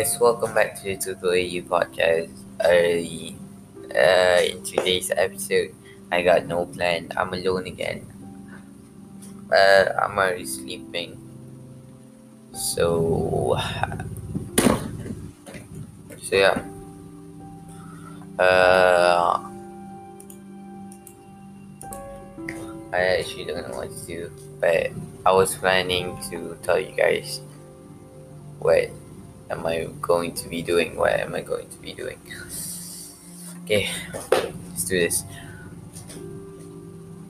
Guys, welcome back to the Tutor AU podcast. Uh, uh, in today's episode, I got no plan. I'm alone again. Uh, I'm already sleeping. So, so yeah. Uh, I actually don't know what to do, but I was planning to tell you guys what am I going to be doing? What am I going to be doing? Okay, let's do this.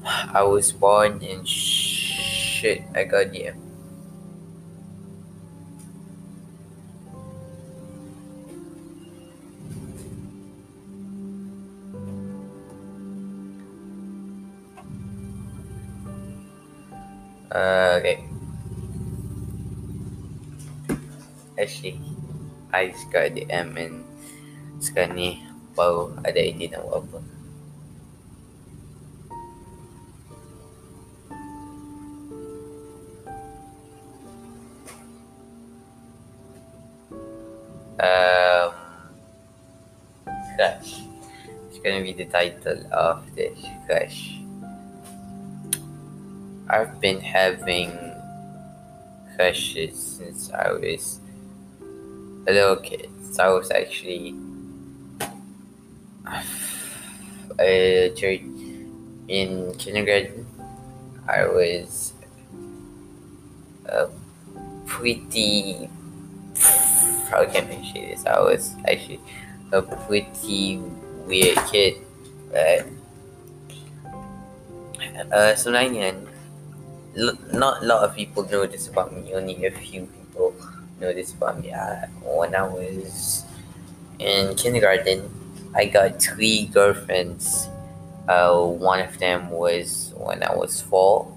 I was born in shit. I got yeah. Uh, okay. Actually, I just got the M and ni baru ada buat apa. Um, Crash. It's gonna be the title of this Crash. I've been having crushes since I was a little kid. So I was actually uh, in kindergarten. I was a pretty. How can I say this? I was actually a pretty weird kid. But uh, sebenarnya not a lot of people know this about me. Only a few people know this about me. Uh, when I was in kindergarten, I got three girlfriends. Uh, one of them was when I was four,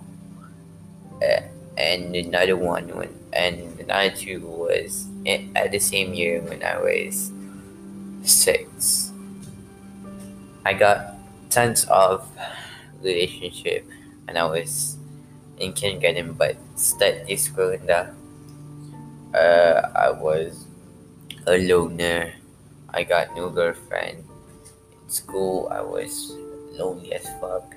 uh, and another one when, and another two was at the same year when I was six. I got tons of relationship when I was in kindergarten, but start this corona, uh, I was a loner. I got no girlfriend. In school, I was lonely as fuck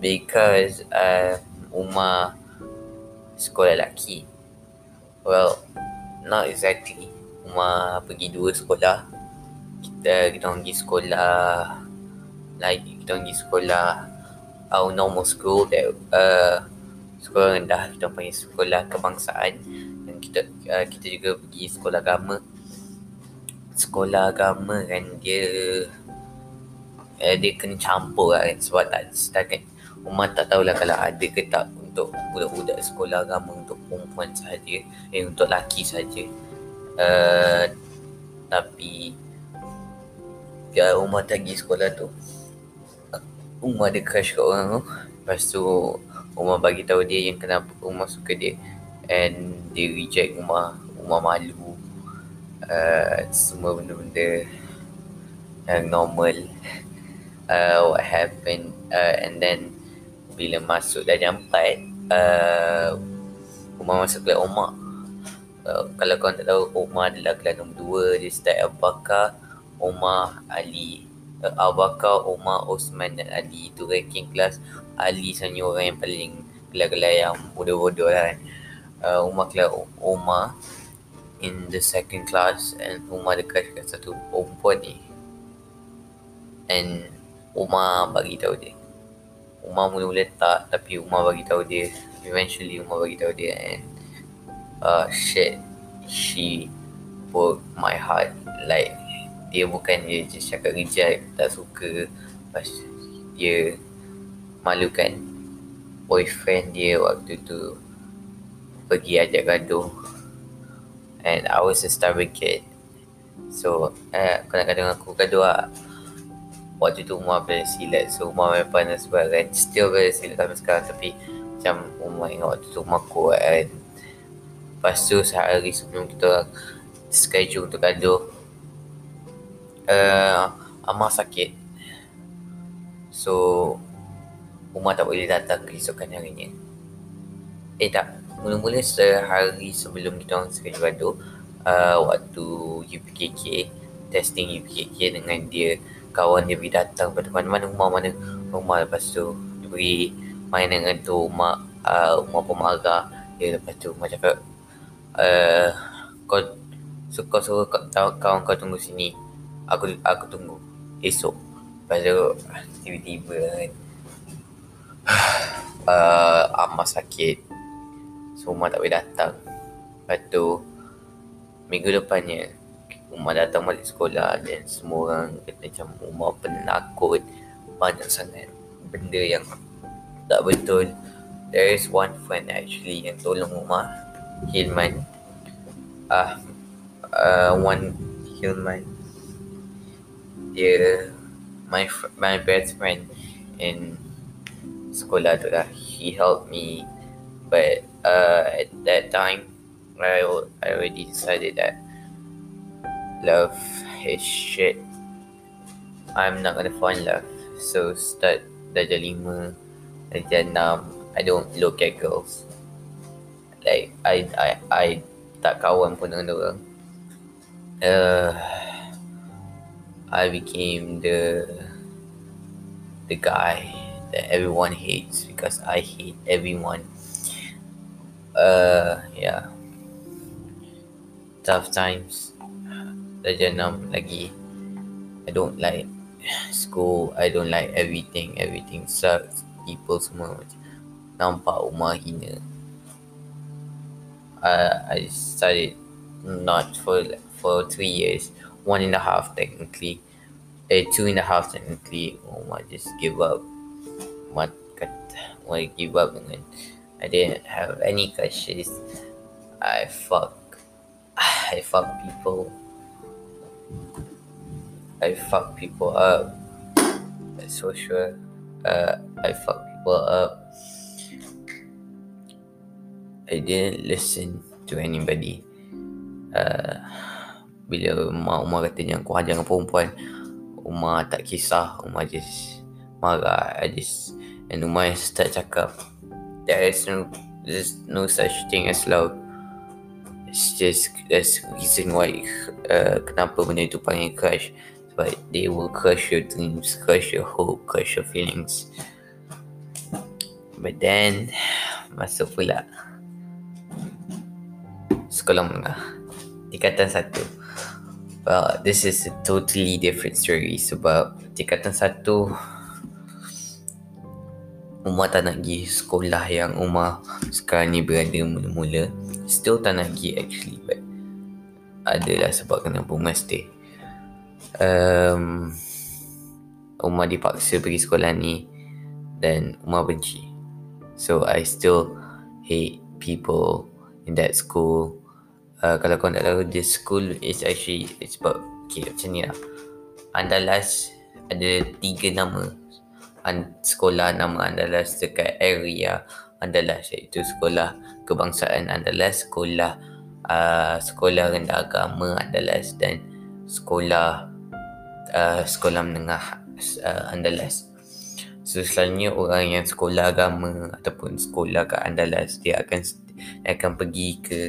because uh, Uma sekolah lelaki. Well, not exactly. Uma pergi dua sekolah. Kita kita pergi sekolah like kita pergi sekolah our normal school that uh, sekolah rendah kita panggil sekolah kebangsaan kita uh, kita juga pergi sekolah agama. Sekolah agama kan dia uh, dia kena campur lah kan sebab tak setakat Umar tak tahulah kalau ada ke tak untuk budak-budak sekolah agama untuk perempuan sahaja eh untuk lelaki sahaja. Uh, tapi ya Umar tak pergi sekolah tu Umar ada crush kat orang tu. Lepas tu Umar bagi tahu dia yang kenapa Umar suka dia and dia reject Umar Umar malu. Uh, semua benda-benda yang normal. Uh, what happened uh, and then bila masuk dah jam 4 uh, Umar masuk kelas Umar uh, kalau korang tak tahu Umar adalah kelas nombor 2 dia start Abu Bakar Umar Ali uh, Abu Bakar Umar Osman dan Ali. Itu ranking kelas Ali sebenarnya orang yang paling gelak-gelak yang bodoh-bodoh lah kan. Uh, Umar kelas Umar in the second class and Umar dekat dengan satu perempuan ni. And Umar bagi tahu dia. Umar mula-mula tak tapi Umar bagi tahu dia. Eventually Umar bagi tahu dia and uh, shit she broke my heart like dia bukan dia just cakap reject tak suka pas dia malukan boyfriend dia waktu tu pergi ajak gaduh. And I was a stubborn kid so eh, kau nak dengan aku gaduh lah waktu tu Umar boleh silat. So Umar main panas sebab kan. Still boleh silat sampai sekarang. Tapi macam Umar ingat waktu tu Umar kuat kan. Lepas tu sehari sebelum kita schedule untuk gaduh uh, Amar sakit. So Umar tak boleh datang keesokan harinya. Eh tak, mula-mula sehari sebelum kita orang sekali gaduh, uh, waktu UPKK testing UPKK dengan dia kawan dia pergi datang pada mana-mana rumah mana. Rumah lepas tu dia pergi main dengan tu mak uh, rumah pemarah. Dia lepas tu mak cakap uh, kau so, kau suruh kawan kau tunggu sini. Aku aku tunggu esok. Lepas tu tiba-tiba kan uh, amat sakit semua tak boleh datang lepas tu minggu depannya Umar datang balik sekolah dan semua orang kata macam Umar penakut banyak sangat benda yang tak betul. There is one friend actually yang tolong Umar, Hilman. Ah, uh, uh, one Hilman. Dia my my best friend in sekolah tu lah. He helped me, but uh, at that time, I I already decided that love is shit. I'm not gonna find love. So start darjah lima, darjah enam, I don't look at girls. Like I I I tak kawan pun dengan orang. Uh, I became the the guy that everyone hates because I hate everyone. Uh, yeah. Tough times. Darjah 6 lagi. I don't like school. I don't like everything. Everything sucks. People semua nampak rumah hina. Uh, I studied not for for three years. One and a half technically. Eh two and a half technically. Oh just give up. What kata I give up dengan I didn't have any crushes I fuck I fuck people I fuck people up. That's so sure. Uh, I fuck people up. I didn't listen to anybody. Uh, bila Umar, Umar katanya aku hajar dengan perempuan Umar tak kisah Umar just marah I just And Umar start cakap There is no There's no such thing as love It's just That's reason why uh, Kenapa benda itu panggil crush but they will crush your dreams, crush your hope, crush your feelings. But then, masuk pula sekolah menengah tingkatan satu. Well, this is a totally different story sebab tingkatan satu Umar tak nak pergi sekolah yang Umar sekarang ni berada mula-mula Still tak nak pergi actually but Adalah sebab kenapa Umar stay um, Umar dipaksa pergi sekolah ni dan Umar benci. So I still hate people in that school. Uh, kalau kau tak tahu, this school is actually it's about okay, macam ni lah. Andalas ada tiga nama An- sekolah nama Andalas dekat area Andalas iaitu sekolah kebangsaan Andalas, sekolah uh, sekolah rendah agama Andalas dan sekolah uh, sekolah menengah uh, Andalas. So selalunya orang yang sekolah agama ataupun sekolah kat Andalas dia akan akan pergi ke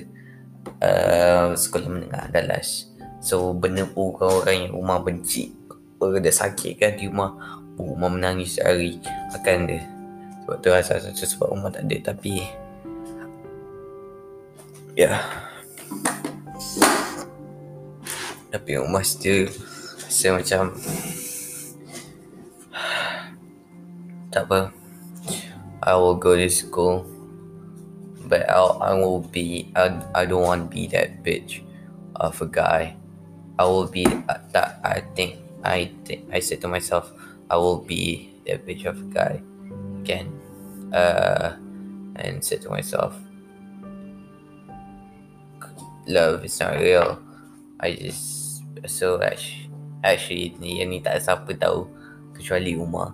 uh, sekolah menengah Andalas. So benda orang-orang yang rumah benci orang dah sakit kan di rumah rumah menangis sehari akan dia. Sebab tu rasa satu sebab rumah tak ada tapi ya. Yeah. tapi rumah still rasa macam tak apa. I will go to school but I'll, I will be I, I don't want to be that bitch. Of a guy I will be that I think I think I said to myself I will be that bitch of a guy again uh and said to myself love is not real. I just so actually actually yang ni tak siapa tahu kecuali Umar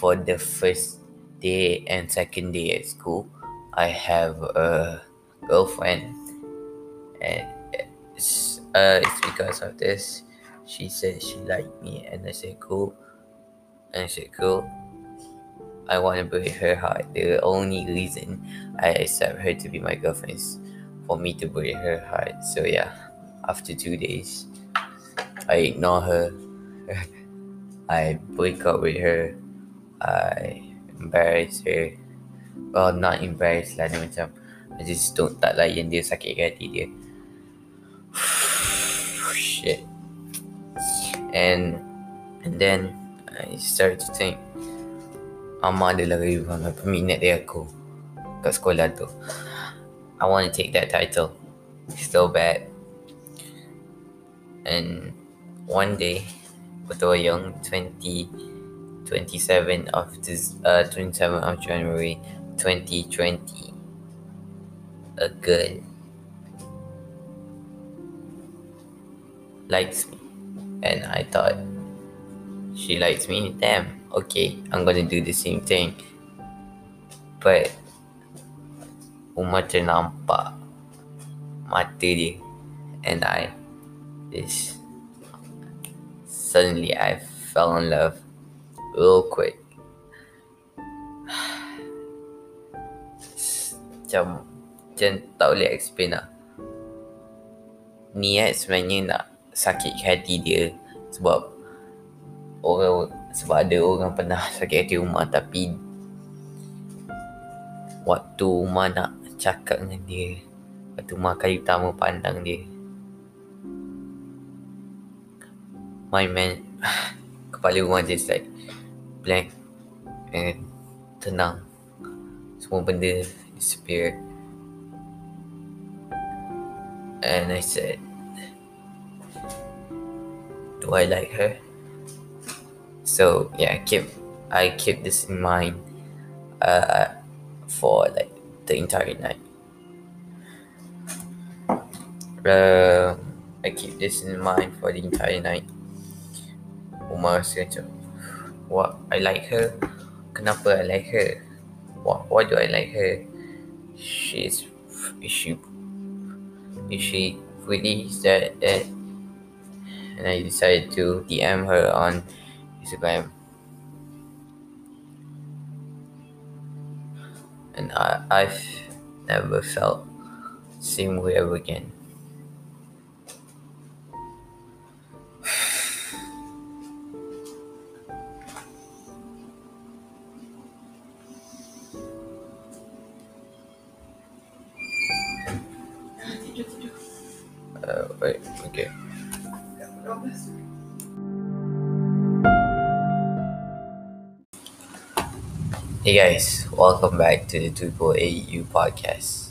for the first day and second day at school I have a girlfriend. And it's, uh, it's because of this she said she liked me and I said cool and said cool I want to break her heart the only reason I accept her to be my girlfriend is for me to break her heart so yeah after two days. I ignore her. I break up with her. I embarrass her. Well, not embarrassed lah. Dia macam, I just don't tak layan dia sakit hati dia. Shit. And and then I started to think Mama adalah rival peminat dia aku kat sekolah tu. I want to take that title. So bad. And one day, betul yang 20, 27 of this, uh, 27 of January 2020, a girl likes me. And I thought, she likes me, damn, okay, I'm gonna do the same thing. But Umar ternampak mata dia and I is suddenly I fell in love real quick. Macam macam tak boleh explain lah. Niat sebenarnya nak sakit hati dia sebab orang sebab ada orang pernah sakit hati Umar tapi waktu Umar nak cakap dengan dia waktu Umar kali pertama pandang dia my man kepala Umar just like blank and tenang. Semua benda disappear. And I said do I like her so yeah keep I keep this in mind uh, for like the entire night. Uh, I keep this in mind for the entire night. Macam what I like her. Kenapa I like her? What why do I like her? She's is she is she really that and I decided to DM her on Instagram and I, I've never felt same way ever again. Uh, wait okay Hey guys, welcome back to the Tupo AU podcast.